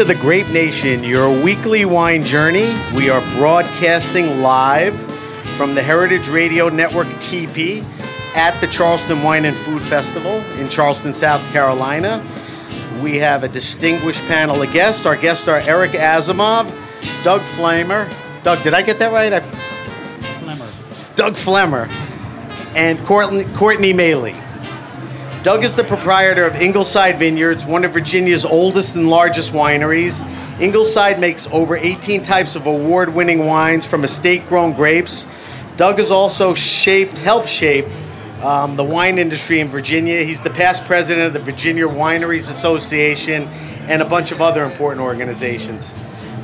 To the Grape Nation, your weekly wine journey. We are broadcasting live from the Heritage Radio Network TP at the Charleston Wine and Food Festival in Charleston, South Carolina. We have a distinguished panel of guests. Our guests are Eric Asimov, Doug Flamer. Doug, did I get that right? I... Flemer. Doug Flemer, and Courtney, Courtney Mailey. Doug is the proprietor of Ingleside Vineyards, one of Virginia's oldest and largest wineries. Ingleside makes over 18 types of award winning wines from estate grown grapes. Doug has also shaped, helped shape um, the wine industry in Virginia. He's the past president of the Virginia Wineries Association and a bunch of other important organizations.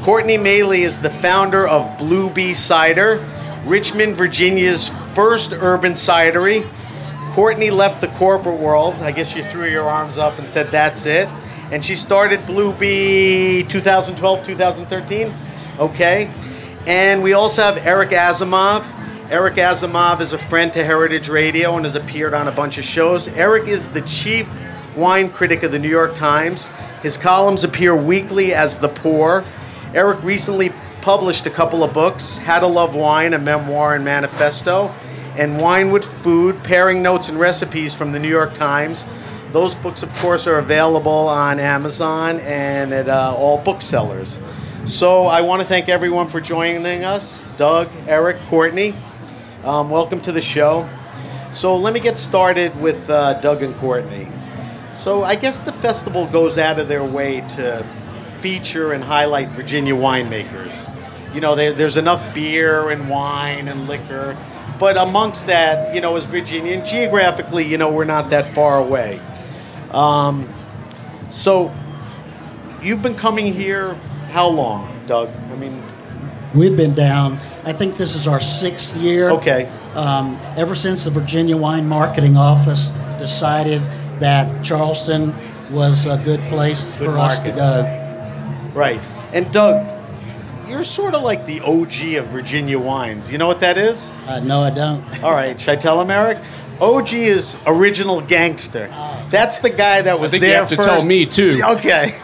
Courtney Mailey is the founder of Blue Bee Cider, Richmond, Virginia's first urban cidery. Courtney left the corporate world. I guess you threw your arms up and said, that's it. And she started Blue Bee 2012, 2013. Okay. And we also have Eric Asimov. Eric Asimov is a friend to Heritage Radio and has appeared on a bunch of shows. Eric is the chief wine critic of the New York Times. His columns appear weekly as The Pour. Eric recently published a couple of books How to Love Wine, a memoir and manifesto, and Wine with Food, Pairing Notes and Recipes from the New York Times. Those books, of course, are available on Amazon and at uh, all booksellers. So I want to thank everyone for joining us Doug, Eric, Courtney. Um, welcome to the show. So let me get started with uh, Doug and Courtney. So I guess the festival goes out of their way to feature and highlight Virginia winemakers. You know, there, there's enough beer and wine and liquor but amongst that, you know, as Virginia, and geographically, you know, we're not that far away. Um, so, you've been coming here how long, Doug? I mean, We've been down. I think this is our sixth year. okay, Um, ever since the Virginia Wine Marketing Office decided that Charleston was a good place Good for us to go. right. And Doug, you're sort of like the OG of Virginia wines. You know what that is? Uh, no, I don't. All right, should I tell him, Eric? OG is original gangster. That's the guy that was think you there have to first. tell me, too. Okay.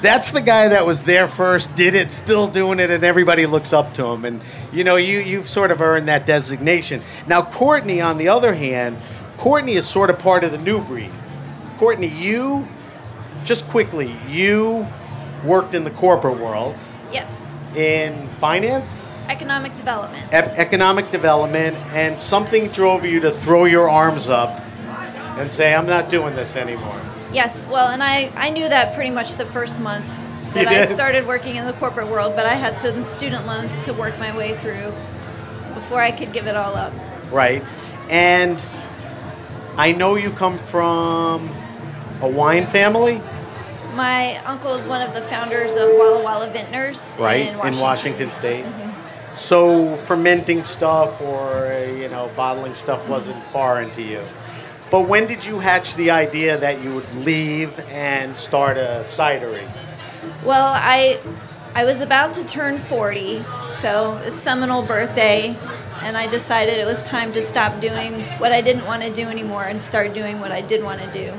That's the guy that was there first, did it, still doing it, and everybody looks up to him. And you know, you you've sort of earned that designation. Now, Courtney, on the other hand, Courtney is sort of part of the new breed. Courtney, you just quickly, you worked in the corporate world Yes, in finance economic development. ep- economic development, and something drove you to throw your arms up and say, "I'm not doing this anymore." yes, well, and I, I knew that pretty much the first month that I started working in the corporate world, but I had some student loans to work my way through before I could give it all up. Right? And I know you come from a wine family. My uncle is one of the founders of Walla Walla Vintners right in Washington. Washington State. Mm-hmm. So fermenting stuff or you know bottling stuff wasn't foreign to you. But when did you hatch the idea that you would leave and start a cidery? Well, I I was about to turn 40, so a seminal birthday, and I decided it was time to stop doing what I didn't want to do anymore and start doing what I did want to do.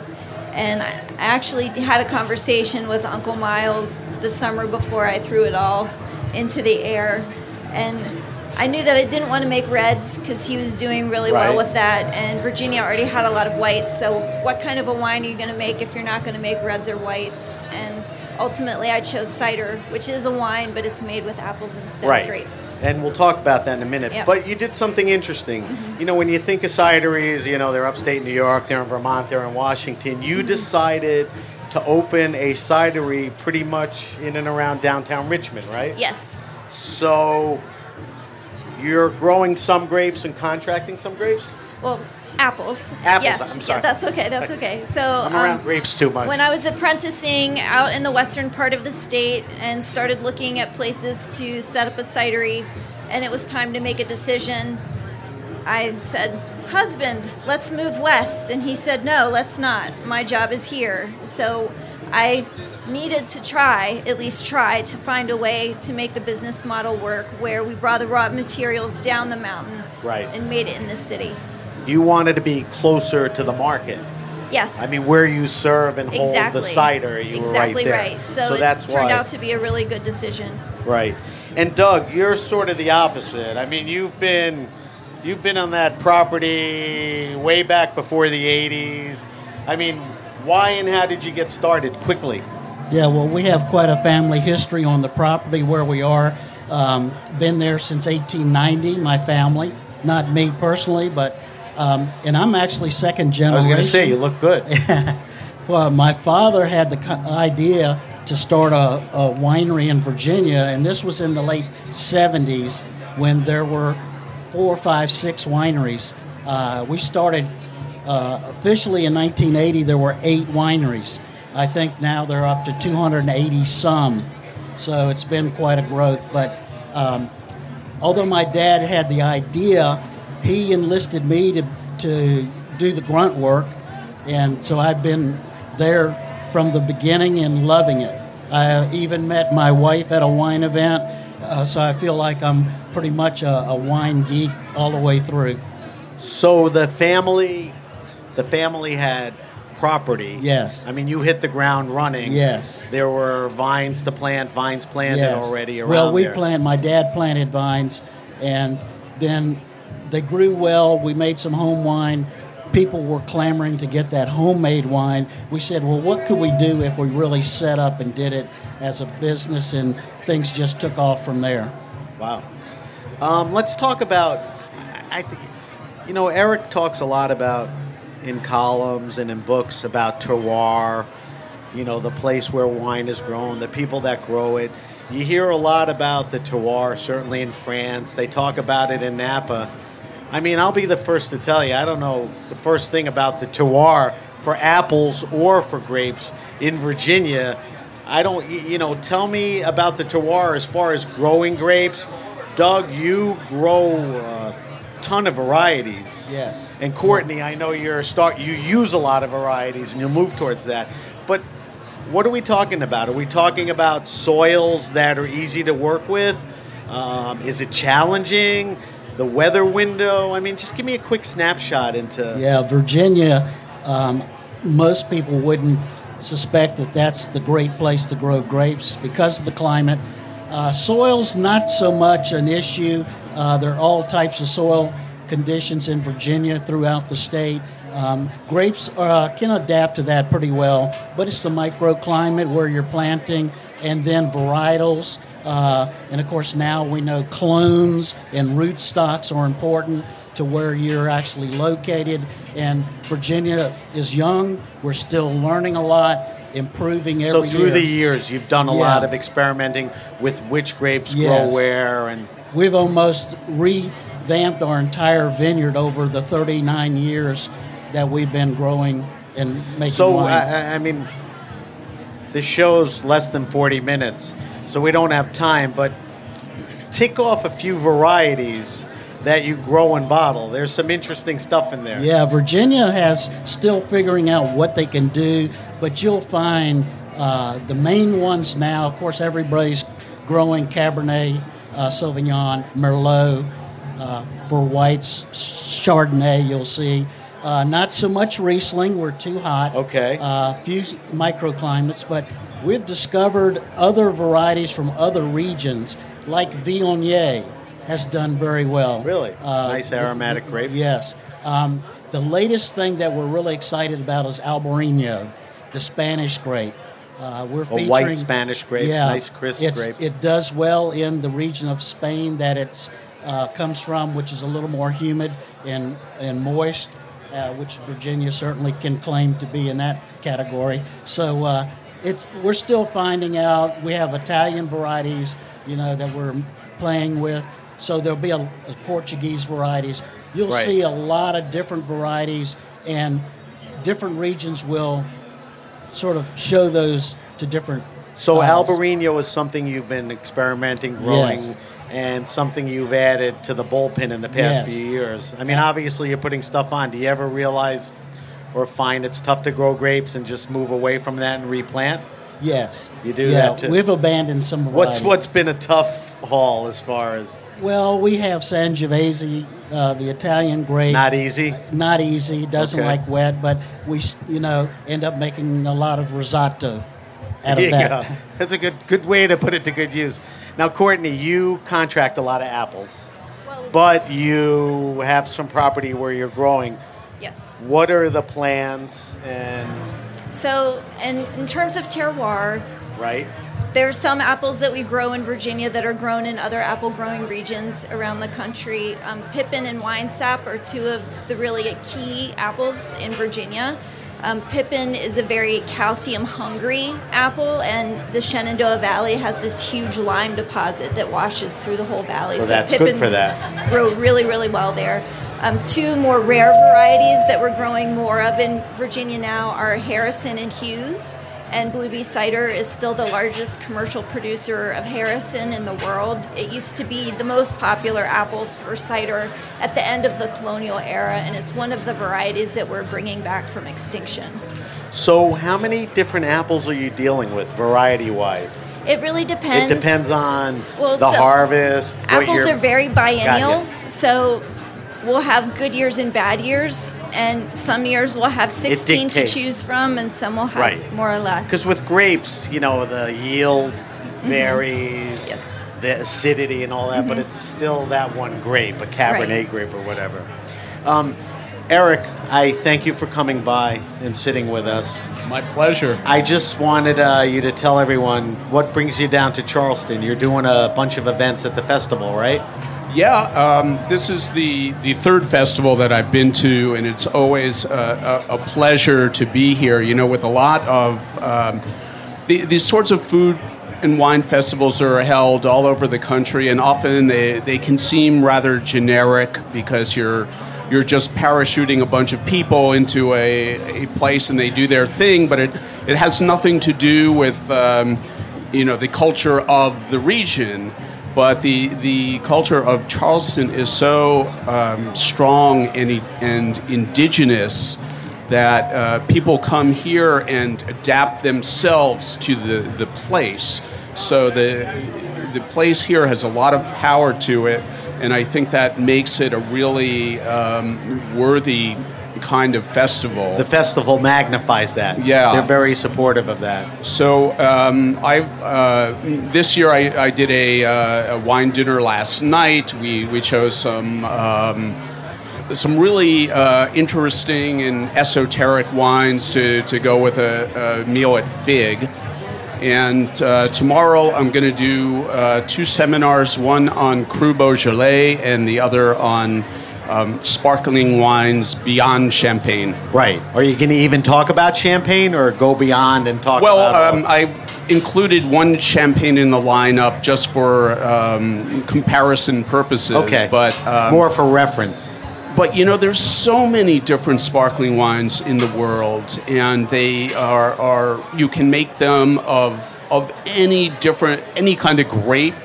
And I actually had a conversation with Uncle Miles the summer before I threw it all into the air. And I knew that I didn't want to make reds because he was doing really Right. well with that. And Virginia already had a lot of whites. So, what kind of a wine are you going to make if you're not going to make reds or whites? And ultimately, I chose cider, which is a wine, but it's made with apples instead right. of grapes. And we'll talk about that in a minute. Yep. But you did something interesting. Mm-hmm. You know, when you think of cideries, you know, they're upstate New York, they're in Vermont, they're in Washington. You mm-hmm. decided to open a cidery pretty much in and around downtown Richmond, right? Yes. So you're growing some grapes and contracting some grapes? Well, apples. Apples, Yes. I'm Yeah, that's okay. That's okay. So I'm around um, grapes too much. When I was apprenticing out in the western part of the state and started looking at places to set up a cidery, and it was time to make a decision, I said, Husband, let's move west. And he said, No, let's not. My job is here. So I needed to try, at least try, to find a way to make the business model work where we brought the raw materials down the mountain Right. and made it in the city. You wanted to be closer to the market. Yes. I mean, where you serve and hold exactly. the cider, you exactly were right there. right. So, that's it turned why. out to be a really good decision. Right. And Doug, you're sort of the opposite. I mean, you've been you've been on that property way back before the 80s. I mean, why and how did you get started quickly? Yeah, well, we have quite a family history on the property where we are. Um, been there since 1890, my family, not me personally, but um, and I'm actually second generation. I was going to say you look good. Well, my father had the idea to start a, a winery in Virginia, and this was in the late 70s when there were four, five, six wineries. Uh, we started uh, officially in 1980, there were eight wineries. I think now they're up to 280 some. So it's been quite a growth. But um, although my dad had the idea, he enlisted me to, to do the grunt work. And so I've been there from the beginning and loving it. I even met my wife at a wine event, uh, so I feel like I'm pretty much a, a wine geek all the way through. so the family the family had property. Yes. I mean, you hit the ground running. Yes. There were vines to plant, vines planted Yes. already around Well, we there. planted. My dad planted vines, and then they grew well. We made some home wine. People were clamoring to get that homemade wine. We said, "Well, what could we do if we really set up and did it as a business?" And things just took off from there. Wow. Um, let's talk about. I you know, Eric talks a lot about in columns and in books about terroir. You know, the place where wine is grown, the people that grow it. You hear a lot about the terroir, certainly in France. They talk about it in Napa. I mean, I'll be the first to tell you, I don't know the first thing about the terroir for apples or for grapes in Virginia. I don't, you know, tell me about the terroir as far as growing grapes. Doug, you grow a ton of varieties. Yes. And Courtney, I know you're a start. You use a lot of varieties, and you'll move towards that. But what are we talking about? Are we talking about soils that are easy to work with? Um, is it challenging? The weather window? I mean, just give me a quick snapshot into. Yeah, Virginia. Um, most people wouldn't suspect that that's the great place to grow grapes because of the climate. Uh, soil's not so much an issue. Uh, there are all types of soil conditions in Virginia throughout the state. Um, grapes uh, can adapt to that pretty well, but it's the microclimate where you're planting, and then varietals. Uh, and of course, now we know clones and rootstocks are important to where you're actually located. And Virginia is young. We're still learning a lot, improving everything. So through year. the years, you've done a Yeah. lot of experimenting with which grapes Yes. grow where, and We've almost revamped our entire vineyard over the 39 years that we've been growing and making so wine. I, I- I mean, the show's less than 40 minutes, so we don't have time, but tick off a few varieties that you grow and bottle. There's some interesting stuff in there. Yeah, Virginia has still figuring out what they can do, but you'll find uh, the main ones now. Of course, everybody's growing Cabernet uh, Sauvignon, Merlot. Uh, for whites, Chardonnay, you'll see. Uh, not so much Riesling, we're too hot. Okay. A uh, few microclimates, but we've discovered other varieties from other regions, like Viognier has done very well. Really? Uh, nice aromatic grape. Yes. Um, the latest thing that we're really excited about is Albarino, the Spanish grape. Uh, we're a featuring, white Spanish grape, yeah, nice crisp grape. It does well in the region of Spain that it uh, comes from, which is a little more humid and, and moist, uh, which Virginia certainly can claim to be in that category. So uh, it's we're still finding out. We have Italian varieties, you know, that we're playing with. So there'll be a, a Portuguese varieties. You'll right. see a lot of different varieties, and different regions will sort of show those to different. So styles. Albarino is something you've been experimenting, growing, yes. and something you've added to the bullpen in the past yes. few years. I mean, obviously you're putting stuff on. Do you ever realize or find it's tough to grow grapes and just move away from that and replant? Yes, you do yeah, that too. We've abandoned some. What's what's been a tough haul as far as? Well, we have Sangiovese, uh, the Italian grape. Not easy. Not easy. Doesn't okay. like wet, but we, you know, end up making a lot of risotto out of that. Go. That's a good good way to put it to good use. Now, Courtney, you contract a lot of apples, well, but you have some property where you're growing. Yes. What are the plans and? So, in, in terms of terroir, right? There's some apples that we grow in Virginia that are grown in other apple growing regions around the country. Um, Pippin and Winesap are two of the really key apples in Virginia. Um, Pippin is a very calcium hungry apple, and the Shenandoah Valley has this huge lime deposit that washes through the whole valley. So, so that's Pippins good for that. grow really, really well there. Um, two more rare varieties that we're growing more of in Virginia now are Harrison and Hewes and Blue Bee Cider is still the largest commercial producer of Harrison in the world. It used to be the most popular apple for cider at the end of the colonial era, and it's one of the varieties that we're bringing back from extinction. So, how many different apples are you dealing with, variety wise? It really depends. It depends on well, the so harvest. Apples are very biennial, so we'll have good years and bad years, and some years we'll have 16 to choose from, and some will have right. more or less. Because with grapes, you know, the yield mm-hmm. varies, yes. the acidity and all that, mm-hmm. but it's still that one grape, a Cabernet right. grape or whatever. Um, Eric, I thank you for coming by and sitting with us. My pleasure. I just wanted uh, you to tell everyone what brings you down to Charleston. You're doing a bunch of events at the festival, right? Yeah, um, this is the, the third festival that I've been to, and it's always a, a, a pleasure to be here. You know, with a lot of um, the, these sorts of food and wine festivals are held all over the country, and often they, they can seem rather generic because you're you're just parachuting a bunch of people into a, a place and they do their thing, but it, it has nothing to do with um, you know the culture of the region but the the culture of Charleston is so um, strong and and indigenous that uh, people come here and adapt themselves to the the place. So the the place here has a lot of power to it, and I think that makes it a really um, worthy kind of festival. The festival magnifies that. Yeah, they're very supportive of that. So um, I uh, this year I, I did a, uh, a, wine dinner last night. We we chose some. Um, some really uh, interesting and esoteric wines to, to go with a, a meal at Fig. And uh, tomorrow I'm going to do uh, two seminars, one on Cru Beaujolais and the other on um, sparkling wines beyond champagne. Right. Are you going to even talk about champagne or go beyond and talk well, about um, I included one champagne in the lineup just for um, comparison purposes. Okay. But um, more for reference. but you know, there's so many different sparkling wines in the world, and they are, are you can make them of of any different any kind of grape.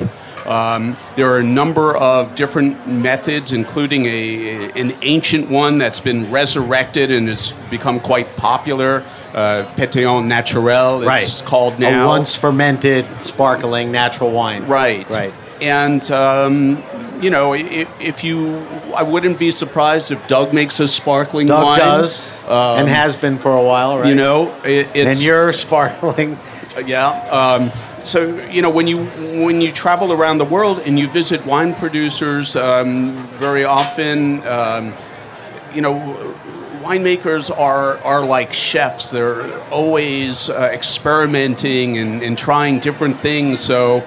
Um, there are a number of different methods, including a an ancient one that's been resurrected and has become quite popular. Uh, Pétillant Naturel, it's right. called now. A once fermented, sparkling natural wine. Right. Right. And um, you know, if, if, you, I wouldn't be surprised if Doug makes a sparkling wine. Doug wine. does, Um, and has been for a while, right? You know, it, it's and you're sparkling. yeah. So you know when you when you travel around the world and you visit wine producers, um, very often, um, you know, winemakers are are like chefs. They're always uh, experimenting and, and trying different things. So.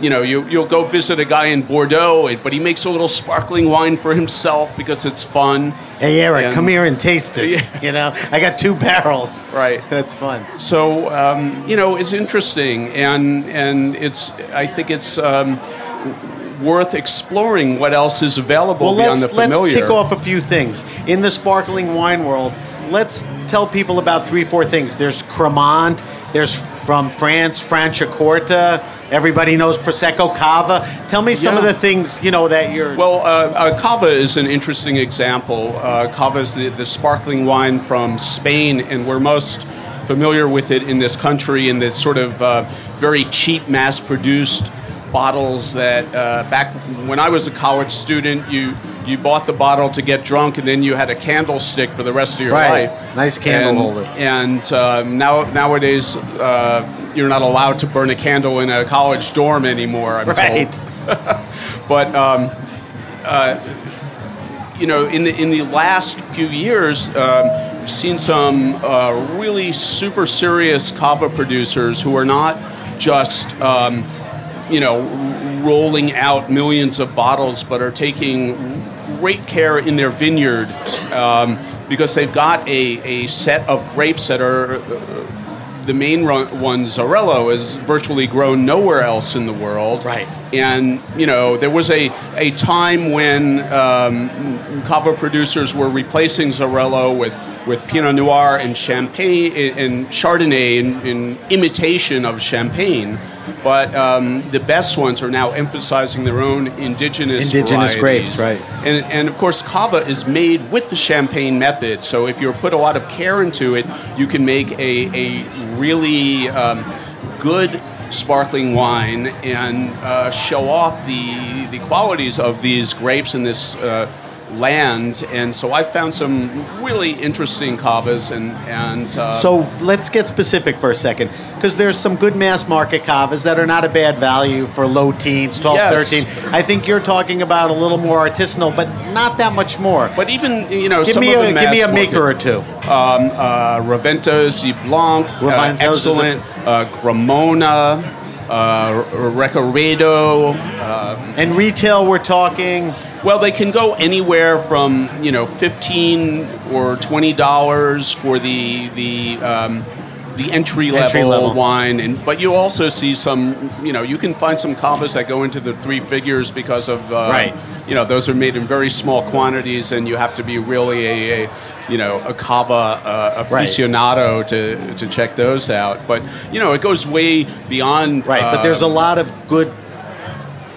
You know, you, you'll go visit a guy in Bordeaux, but he makes a little sparkling wine for himself because it's fun. Hey, Eric, And- come here and taste this. You know, I got two barrels. Right. That's fun. So um, you know, it's interesting, and and it's I think it's um, worth exploring what else is available Well, beyond the familiar. let's tick off a few things in the sparkling wine world. Let's tell people about three, four things. There's Cremant. There's from France, Franciacorta. Everybody knows Prosecco, Cava. Tell me some of the things you know that you're. Well, uh, uh, Cava is an interesting example. Uh, Cava is the, the sparkling wine from Spain, and we're most familiar with it in this country in the sort of uh, very cheap, mass produced bottles that uh, back when I was a college student, you. You bought the bottle to get drunk, and then you had a candlestick for the rest of your Right. life. Nice candle and, holder. And um, now nowadays, uh, you're not allowed to burn a candle in a college dorm anymore. I'm right. told. But um, uh, you know, in the in the last few years, um, we've seen some uh, really super serious cava producers who are not just um, you know rolling out millions of bottles, but are taking great care in their vineyard um, because they've got a, a set of grapes that are. Uh, the main run- one, Xarel-lo, is virtually grown nowhere else in the world. Right. And you know, there was a, a time when um, cava producers were replacing Xarel-lo with, with Pinot Noir and Champagne and Chardonnay in, in imitation of Champagne. But um, the best ones are now emphasizing their own indigenous Indigenous varieties. grapes, right. And, and of course, cava is made with the champagne method. So if you put a lot of care into it, you can make a, a really um, good sparkling wine and uh, show off the, the qualities of these grapes and this uh, land. And so I found some really interesting cavas and, and uh, So let's get specific for a second, because there's some good mass market cavas that are not a bad value for low teens, 12, Yes. 13. I think you're talking about a little more artisanal, but not that much more. but even you know give some me of a the give me a maker or two. um, uh, Z Blanc, uh, a- excellent. Uh, Cremona, uh. Uh, And retail, we're talking. well, they can go anywhere from you know fifteen or twenty dollars for the the. Um, the entry level, Entry level. wine, and but you also see some. You know, you can find some cavas that go into the three figures because of uh, Right. You know, those are made in very small quantities, and you have to be really a, a you know a cava uh, Right. aficionado to to check those out. But you know, it goes way beyond. Right, but there's a um, lot of good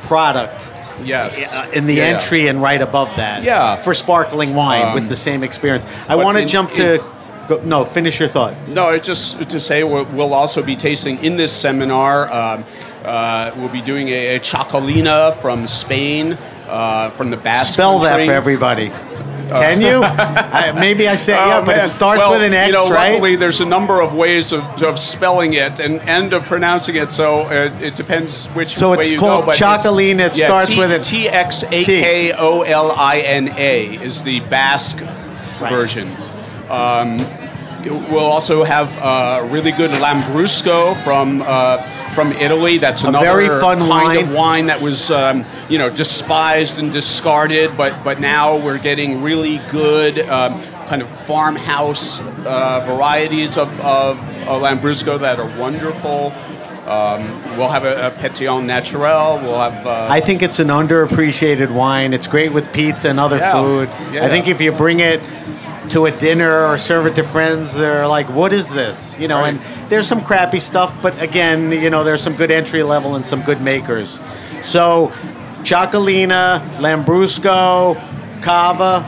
product yes uh, in the Yeah, yeah. entry and right above that. Yeah. For sparkling wine Um, with the same experience. I want to in- jump in- to. Go, no, finish your thought. No, it's just to say we'll, we'll also be tasting in this seminar. Um, uh, we'll be doing a, a txakolina from Spain, uh, from the Basque Spell that for everybody. Can you? I, maybe I said yeah, Oh, but it starts Well, with an X, you know, right? Luckily, there's a number of ways of, of spelling it and, and of pronouncing it, so uh, it depends which So way it's you called go. but Txakolina, it yeah, starts T- with a- T X A K O L I N A is the Basque version. Um, we'll also have a really good Lambrusco from uh, from Italy. That's A another very fun kind wine. of wine that was um, you know despised and discarded, but but now we're getting really good um, kind of farmhouse uh, varieties of, of uh, Lambrusco that are wonderful. Um, we'll have a, a Pétillant Naturel. We'll have. Uh, I think it's an underappreciated wine. It's great with pizza and other Yeah. food. Yeah. I think if you bring it to a dinner or serve it to friends, they're like, "What is this?" You know. Right. And there's some crappy stuff, but again, you know, there's some good entry level and some good makers. So, Txakolina, Lambrusco, Cava,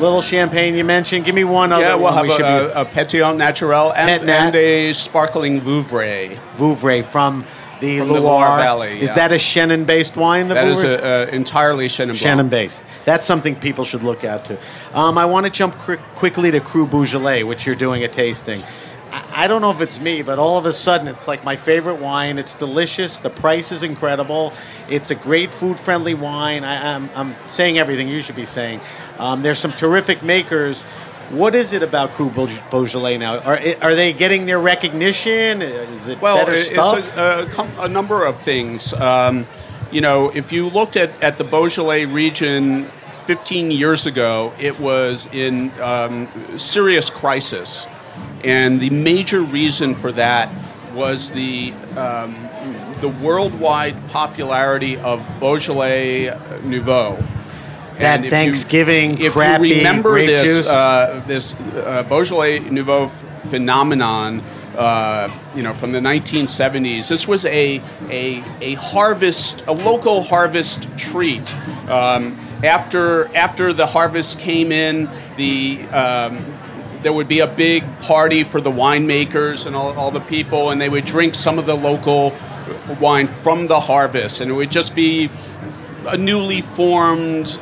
little champagne you mentioned. Give me one other yeah, we'll one have we should be uh, a, a, a Pétillant Naturel Pet and, Nat. and a sparkling Vouvray. Vouvray from the From Loire. the Loire Valley, Is that a Chenin-based wine? The That is a, a entirely Blanc. Chenin based. That's something people should look out to. Um, I want to jump quick, quickly to Cru Beaujolais, which you're doing a tasting. I, I don't know if it's me, but all of a sudden it's like my favorite wine. It's delicious. The price is incredible. It's a great food friendly wine. I, I'm, I'm saying everything you should be saying. Um, there's some terrific makers. What is it about Cru Beauj- Beaujolais now? Are, are they getting their recognition? Is it Well, better stuff? it's a, a, a number of things. Um, you know, if you looked at, at the Beaujolais region 15 years ago, it was in um, serious crisis. And the major reason for that was the, um, the worldwide popularity of Beaujolais Nouveau. That if you- Thanksgiving if crappy you remember this, juice? uh, this uh, Beaujolais Nouveau f- phenomenon, uh, you know, from the 1970s. This was a, a, a harvest, a local harvest treat. Um, after, after the harvest came in, the, um, there would be a big party for the winemakers and all, all the people, and they would drink some of the local wine from the harvest, and it would just be a newly formed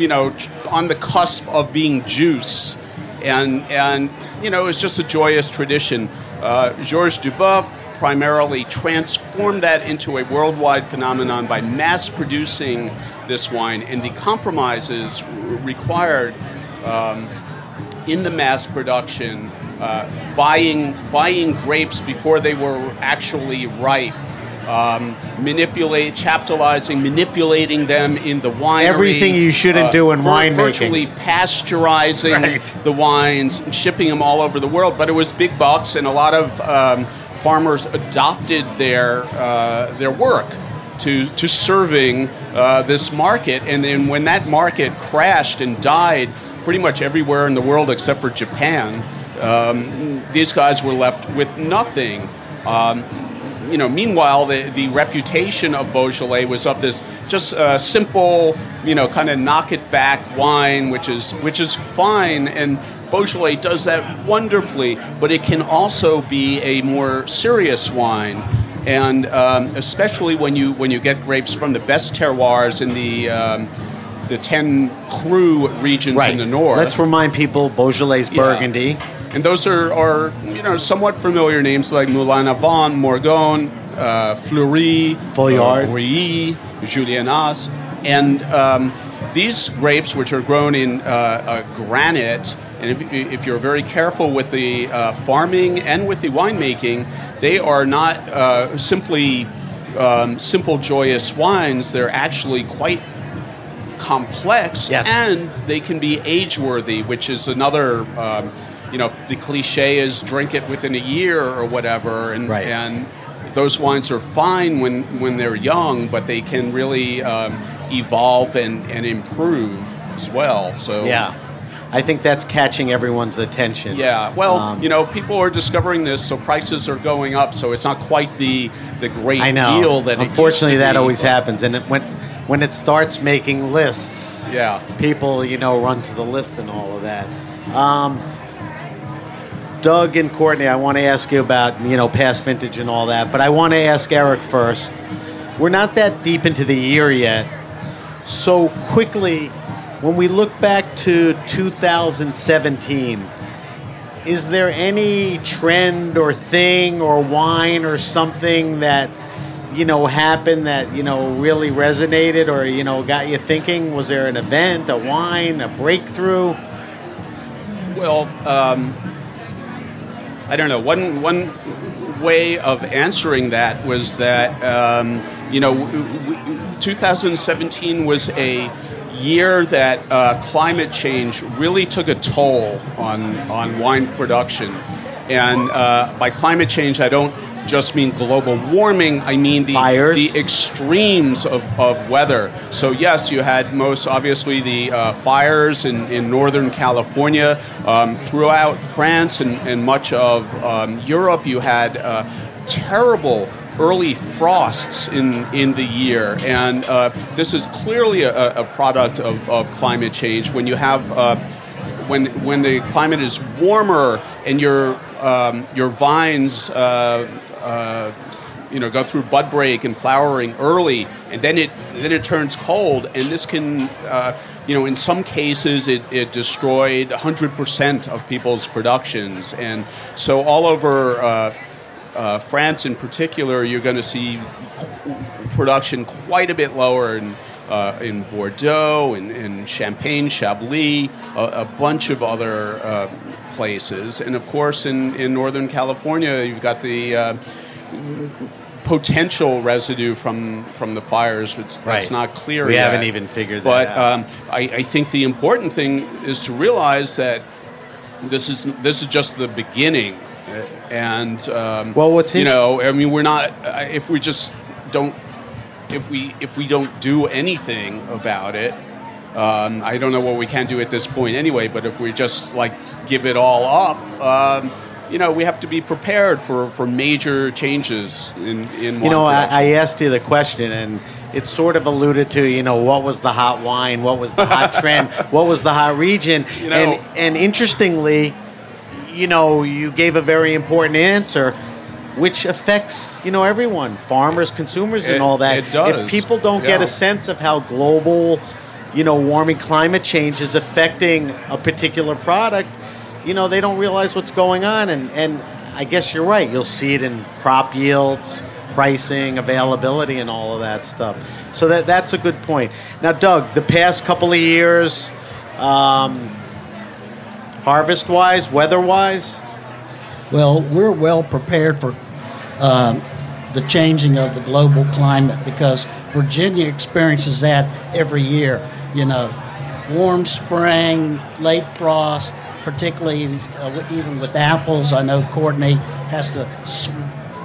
you know, on the cusp of being juice. And, and you know, it's just a joyous tradition. Uh, Georges Duboeuf primarily transformed that into a worldwide phenomenon by mass producing this wine and the compromises required um, in the mass production, uh, buying, buying grapes before they were actually ripe. Um, manipulate, chaptalizing, manipulating them in the winery. Everything you shouldn't do in winemaking. Virtually pasteurizing Right. the wines and shipping them all over the world. But it was big bucks, and a lot of um, farmers adopted their uh, their work to to serving uh, this market. And then when that market crashed and died, pretty much everywhere in the world except for Japan, um, these guys were left with nothing. Um, you know, meanwhile, the, the reputation of Beaujolais was of this just uh, simple, you know, kind of knock it back wine, which is which is fine, and Beaujolais does that wonderfully. But it can also be a more serious wine, and um, especially when you when you get grapes from the best terroirs in the um, the ten cru regions in the north. Let's remind people Beaujolais Yeah. And those are, are you know somewhat familiar names like Moulin-à-Vent, Morgon, uh, Fleurie, Foillard. uh, Rouilly, Juliénas, and um, these grapes, which are grown in uh, uh, granite, and if, if you're very careful with the uh, farming and with the winemaking, they are not uh, simply um, simple, joyous wines. They're actually quite complex Yes. and they can be age worthy, which is another. Um, you know, the cliche is drink it within a year or whatever, and Right. and those wines are fine when when they're young, but they can really um, evolve and, and improve as well. So Yeah. I think that's catching everyone's attention. yeah, well, Um, you know, people are discovering this, so prices are going up. So it's not quite the the great I know. deal that. Unfortunately, that be, always but- happens, and it, when when it starts making lists, Yeah. people you know run to the list and all of that. Um, Doug and Courtney, I want to ask you about you know past vintage and all that, but I want to ask Eric first. We're not that deep into the year yet, so quickly, when we look back to 2017, is there any trend or thing or wine or something that you know happened that you know really resonated or you know got you thinking? Was there an event, a wine, a breakthrough? Well, um, I don't know. One one way of answering that was that um, you know, w- w- 2017 was a year that uh, climate change really took a toll on on wine production, and uh, by climate change, I don't just mean global warming. I mean the Fires. the extremes of, of weather. So yes, you had most obviously the uh, fires in, in northern California, um, throughout France and, and much of um, Europe. You had uh, terrible early frosts in, in the year, and uh, this is clearly a, a product of, of climate change. When you have uh, when when the climate is warmer and your um, your vines uh, uh, you know go through bud break and flowering early, and then it then it turns cold, and this can uh, you know in some cases it, it destroyed 100% of people's productions, and so all over. Uh, uh, France, in particular, you're going to see production quite a bit lower in, uh, in Bordeaux, in, in Champagne, Chablis, a, a bunch of other uh, places. And of course, in, in Northern California, you've got the uh, potential residue from, from the fires. It's, That's not clear We yet. haven't even figured that but, out. Um, I, I think the important thing is to realize that this is this is just the beginning, and um, Well, what's you know, I mean, we're not uh, if we just don't if we if we don't do anything about it. Um, I don't know what we can do at this point anyway, but if we just like give it all up, um, you know, we have to be prepared for, for major changes in in. You know, I. I asked you the question, and it sort of alluded to, you know, what was the hot wine, what was the hot trend, what was the hot region, You know- and and interestingly, you know, you gave a very important answer, which affects you know everyone, farmers, consumers, and all that. it does. If people don't get a sense of how global, you know, warming climate change is affecting a particular product, you know, they don't realize what's going on, and and I guess you're right. You'll see it in crop yields, pricing, availability, and all of that stuff. So that that's a good point. Now, Doug, the past couple of years, um, harvest wise, weather wise, Well, we're well prepared for um, the changing of the global climate because Virginia experiences that every year. You know, warm spring, late frost, particularly uh, even with apples. I know Courtney has to s-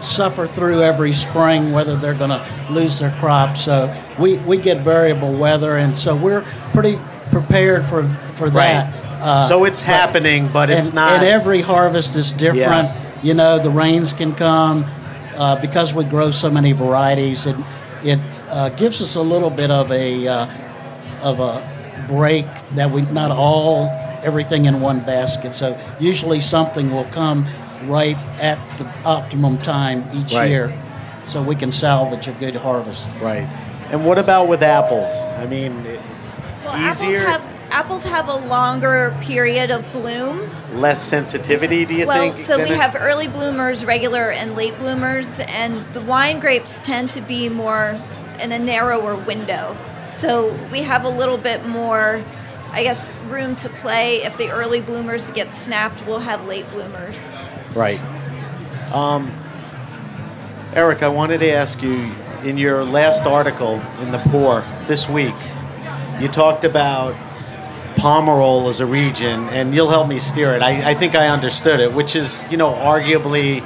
suffer through every spring whether they're going to lose their crop. So we, we get variable weather, and so we're pretty prepared for for that. Uh, so it's but- happening, but it's and, not. And every harvest is different. Yeah. You know, the rains can come uh, because we grow so many varieties. It it uh, gives us a little bit of a uh, of a break that we not all everything in one basket. So usually something will come right at the optimum time each Right. year, so we can salvage a good harvest. right. And what about with apples? I mean, Well, easier, apples have apples have a longer period of bloom. less sensitivity. Do you well, think? Well, so we it- have early bloomers, regular, and late bloomers, and the wine grapes tend to be more in a narrower window. So we have a little bit more, I guess, room to play. If the early bloomers get snapped, we'll have late bloomers. Right. Um, Eric, I wanted to ask you in your last article in the Pour this week, you talked about Pomerol as a region, and you'll help me steer it. I, I think I understood it, which is, you know, arguably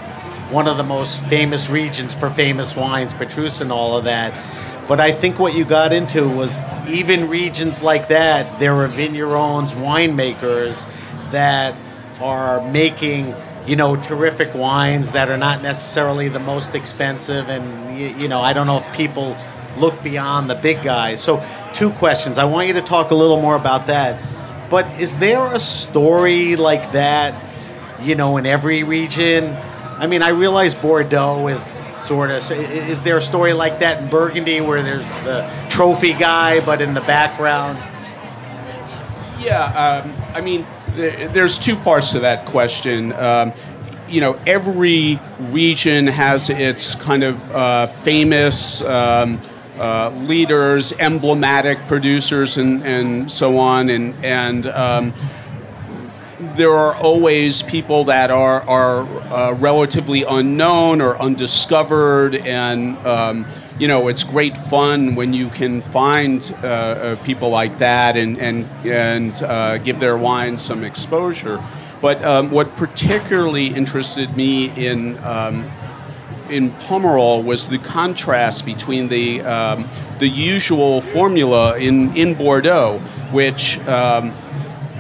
one of the most famous regions for famous wines, Petrus and all of that. But I think what you got into was even regions like that, there are vignerons, winemakers that are making, you know, terrific wines that are not necessarily the most expensive. And, you, you know, I don't know if people look beyond the big guys. So, two questions. I want you to talk a little more about that. But is there a story like that, you know, in every region? I mean, I realize Bordeaux is sort of. Is there a story like that in Burgundy where there's the trophy guy, but in the background? Yeah, um, I mean, there's two parts to that question. Um, you know, every region has its kind of uh, famous um, uh, leaders, emblematic producers, and, and so on. And, and um, there are always people that are, are uh, relatively unknown or undiscovered, and um, you know it's great fun when you can find uh, uh, people like that and and and uh, give their wine some exposure. But um, what particularly interested me in um, in Pomerol was the contrast between the um, the usual formula in in Bordeaux, which. Um,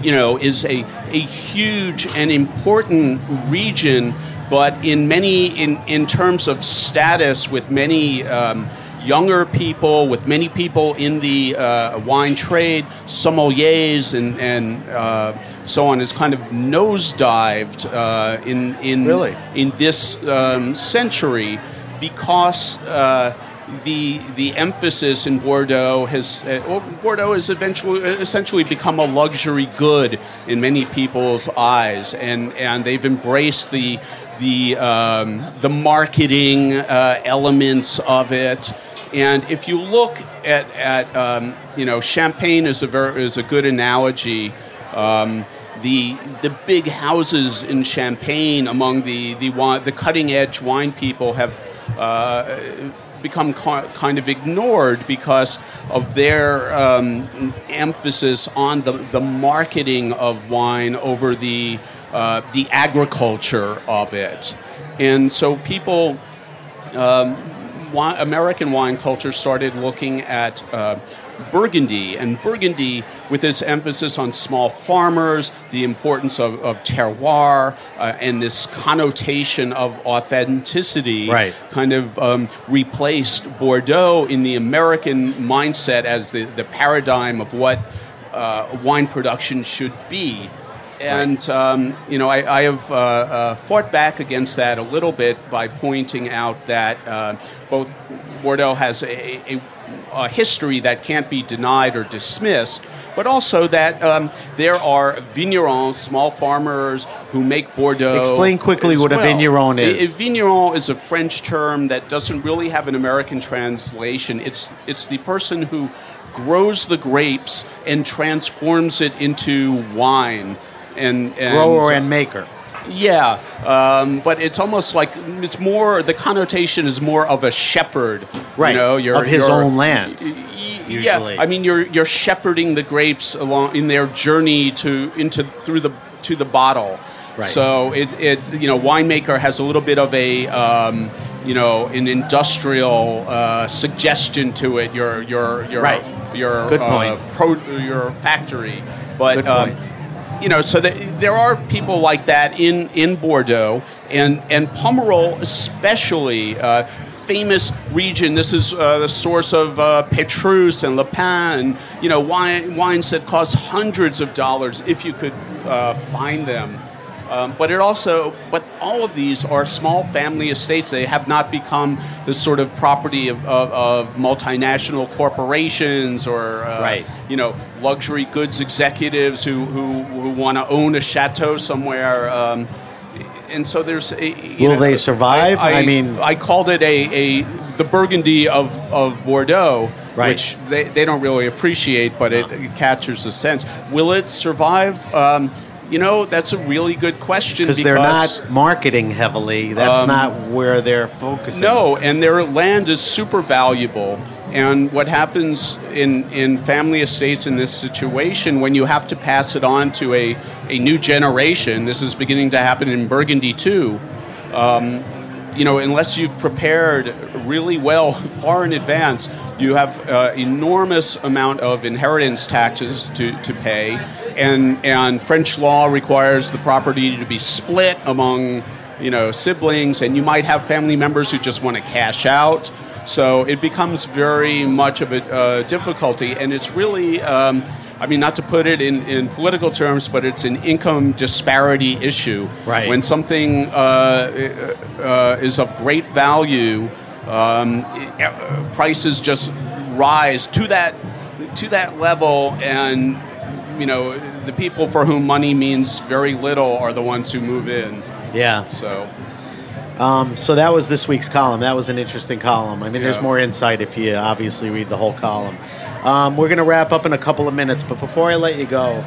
you know, is a, a huge and important region, but in many in, in terms of status, with many um, younger people, with many people in the uh, wine trade, sommeliers and, and uh, so on, has kind of nosedived uh, in in Really? in this um, century because. Uh, the the emphasis in Bordeaux has uh, well, Bordeaux has eventually essentially become a luxury good in many people's eyes, and and they've embraced the the um, the marketing uh, elements of it. And if you look at at um, you know Champagne is a very, is a good analogy. Um, the the big houses in Champagne among the the the cutting edge wine people have. Uh, become ki- kind of ignored because of their um, emphasis on the, the marketing of wine over the uh, the agriculture of it, and so people um, wi- American wine culture started looking at uh, Burgundy, and Burgundy, with its emphasis on small farmers, the importance of, of terroir, uh, and this connotation of authenticity, Right. kind of um, replaced Bordeaux in the American mindset as the, the paradigm of what uh, wine production should be. And um, you know, I, I have uh, uh, fought back against that a little bit by pointing out that uh, both Bordeaux has a, a, a history that can't be denied or dismissed, but also that um, there are vignerons, small farmers, who make Bordeaux. Explain quickly what a well. vigneron A- is. a vigneron is a French term that doesn't really have an American translation. It's it's the person who grows the grapes and transforms it into wine. And, and Grower and maker. yeah, um, but it's almost like it's more. The connotation is more of a shepherd, Right, You know, you're, of his you're- own land, y- y- usually. Yeah, I mean, you're you're shepherding the grapes along in their journey to into through the to the bottle. Right. So it, it you know winemaker has a little bit of a um, you know an industrial uh, suggestion to it. Your your your Right. your Good uh, point. pro, your factory, but Good um, point. You know, so there are people like that in, in Bordeaux and and Pomerol especially. Uh, famous region. This is uh, the source of uh, Petrus and Le Pin, and you know wine, wines that cost hundreds of dollars if you could uh, find them. Um, but it also, but all of these are small family estates. They have not become the sort of property of, of, of multinational corporations or uh, Right. you know luxury goods executives who who, who want to own a chateau somewhere. Um, and so there's a, Will they survive? I mean- I called it a, a the Burgundy of, of Bordeaux, Right. which they, they don't really appreciate, but it, it captures the sense. Will it survive? Um, you know, that's a really good question Because they're not marketing heavily. That's not where they're focusing. Um, No, and their land is super valuable. And what happens in, in family estates in this situation when you have to pass it on to a, a new generation, this is beginning to happen in Burgundy too. Um, you know, unless you've prepared really well far in advance, you have uh, enormous amount of inheritance taxes to, to pay, and and French law requires the property to be split among you know siblings, and you might have family members who just want to cash out. So it becomes very much of a uh, difficulty, and it's really. Um, I mean, not to put it in, in political terms, but it's an income disparity issue. Right. When something uh, uh, is of great value, um, uh, prices just rise to that to that level, and you know the people for whom money means very little are the ones who move in. Yeah. So Um, so that was this week's column. That was an interesting column. I mean, there's more insight if you obviously read the whole column. Um, we're going to wrap up in a couple of minutes, but before I let you go,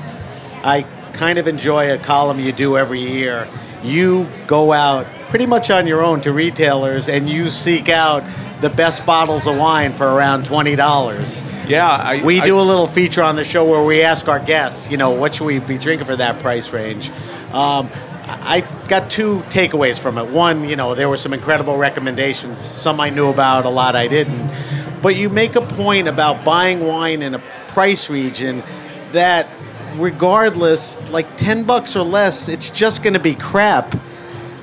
I kind of enjoy a column you do every year. You go out pretty much on your own to retailers and you seek out the best bottles of wine for around $20. Yeah, I, We I- do a little feature on the show where we ask our guests, you know, what should we be drinking for that price range? Um, I got two takeaways from it. One, you know, there were some incredible recommendations. Some I knew about, a lot I didn't. But you make a point about buying wine in a price region that, regardless, like 10 bucks or less, it's just going to be crap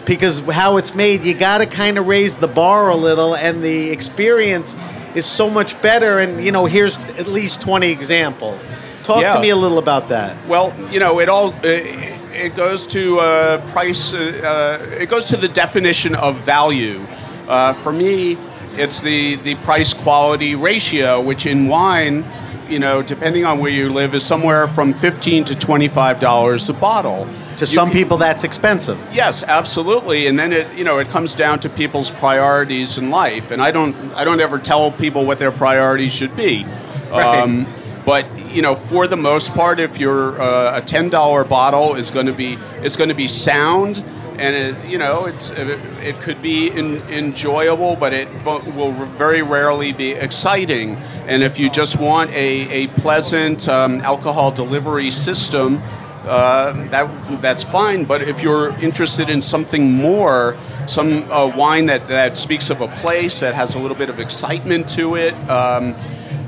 because how it's made, you got to kind of raise the bar a little, and the experience is so much better. And, you know, here's at least 20 examples. Talk Yeah. to me a little about that. Well, you know, it all it, it goes to uh, price. Uh, uh, it goes to the definition of value. Uh, for me, it's the the price quality ratio, which in wine, you know, depending on where you live, is somewhere from fifteen to twenty five dollars a bottle. To some can- people, that's expensive. Yes, absolutely. And then it, you know, it comes down to people's priorities in life. And I don't, I don't ever tell people what their priorities should be. Right. but you know, for the most part, if you're uh, a ten dollar bottle is going to be, it's going to be sound, and it, you know, it's it, it could be in, enjoyable, but it will very rarely be exciting. And if you just want a, a pleasant um, alcohol delivery system, uh, that that's fine. But if you're interested in something more, some uh, wine that, that speaks of a place that has a little bit of excitement to it, um,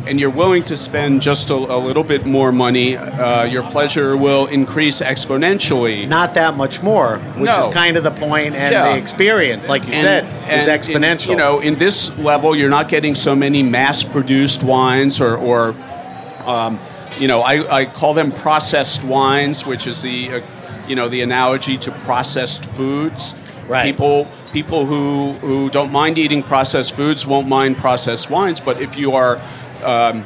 and you're willing to spend just a, a little bit more money, uh, your pleasure will increase exponentially. Not that much more, which No. is kind of the point, and Yeah. the experience, like you said, is in- exponential. you know, in this level, you're not getting so many mass-produced wines, or, or um, you know, I, I call them processed wines, which is the, uh, you know, the analogy to processed foods. Right. People, people who who don't mind eating processed foods won't mind processed wines, but if you are um,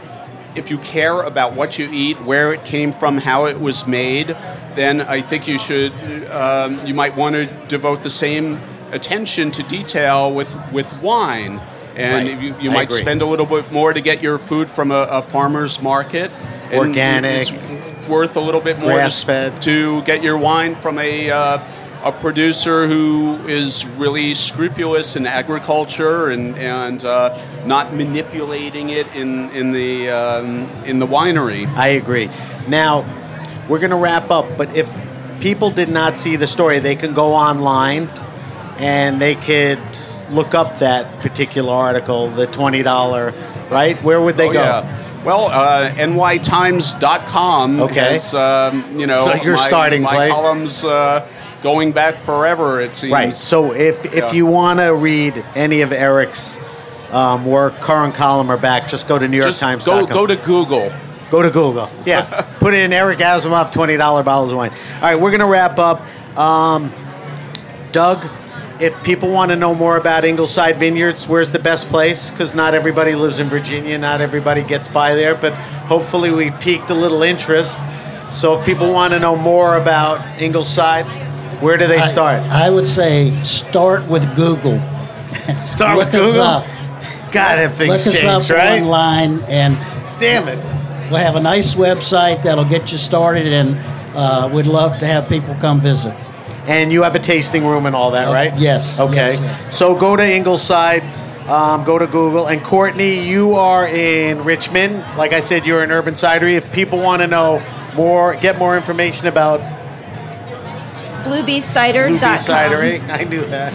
if you care about what you eat, where it came from, how it was made, then I think you should, um, you might want to devote the same attention to detail with, with wine. And Right. you, you might agree. spend a little bit more to get your food from a, a farmer's market. Organic. It's worth a little bit more to, Grass-fed. to get your wine from a, uh, a producer who is really scrupulous in agriculture and, and uh, not manipulating it in, in, the, um, in the winery. I agree. Now, we're going to wrap up, but if people did not see the story, they can go online and they could look up that particular article, the $20, right? Where would they Oh, go? yeah. Well, uh, nytimes.com Okay. has, um, you know, So your my, starting my place. columns uh, going back forever, it seems. Right. So if, if Yeah. you want to read any of Eric's um, work, current column or back, just go to New York Just Times. go, go to Google. Go to Google. Yeah. Put in Eric Asimov, $20 bottles of wine. All right, we're going to wrap up. Um, Doug, if people want to know more about Ingleside Vineyards, where's the best place? Because not everybody lives in Virginia, not everybody gets by there, but hopefully we piqued a little interest. So if people want to know more about Ingleside, where do they start? I, would say start with Google. start with Google. up. God, have things Look us up right? online, and Damn it. we'll have a nice website that'll get you started. And uh, we'd love to have people come visit. And you have a tasting room and all that, Uh, right? yes, Okay. yes, yes. So go to Ingleside, um, go to Google. And Courtney, you are in Richmond. Like I said, you're in Urban Cidery. If people want to know more, get more information about Blue Bee BlueBeeCider.com. Cidery. I knew that.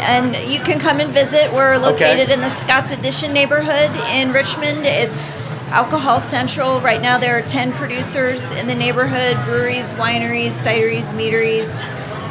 And you can come and visit. We're located Okay. in the Scotts Addition neighborhood in Richmond. It's Alcohol Central. Right now, there are 10 producers in the neighborhood breweries, wineries, cideries, meaderies,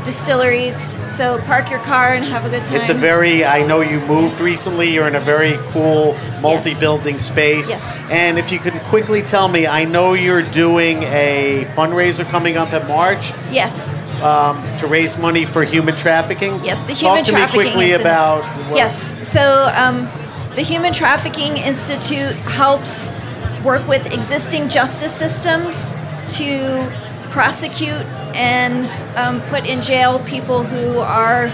distilleries. So park your car and have a good time. It's a very, I know you moved recently. You're in a very cool multi building space. Yes. And if you can quickly tell me, I know you're doing a fundraiser coming up in March. Yes. um, to raise money for human trafficking? Yes, the human Talk to trafficking me quickly about. what- Yes. So um, the Human Trafficking Institute helps work with existing justice systems to prosecute and um, put in jail people who are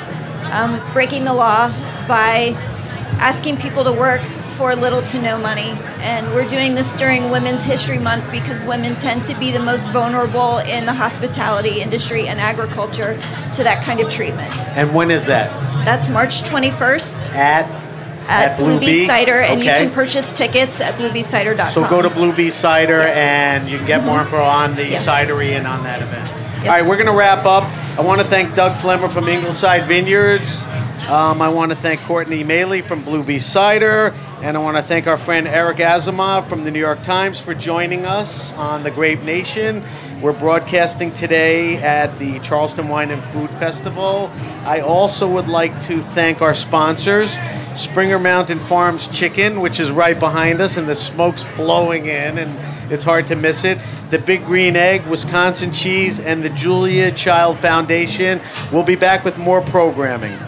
um, breaking the law by asking people to work for little to no money. And we're doing this during Women's History Month because women tend to be the most vulnerable in the hospitality industry and agriculture to that kind of treatment. And when is that? That's March 21st At at, Blue Bee Cider, and you can purchase tickets at bluebeecider.com. So go to Blue Bee Cider Yes. and you can get more info on the Yes. cidery and on that event. Yes. All right, we're going to wrap up. I want to thank Doug Flemer from Ingleside Vineyards. Um, I want to thank Courtney Mailey from Blue Bee Cider. And I want to thank our friend Eric Asimov from the New York Times for joining us on the Grape Nation. We're broadcasting today at the Charleston Wine and Food Festival. I also would like to thank our sponsors. Springer Mountain Farms Chicken, which is right behind us, and the smoke's blowing in, and it's hard to miss it. The Big Green Egg, Wisconsin Cheese, and the Julia Child Foundation. We'll be back with more programming.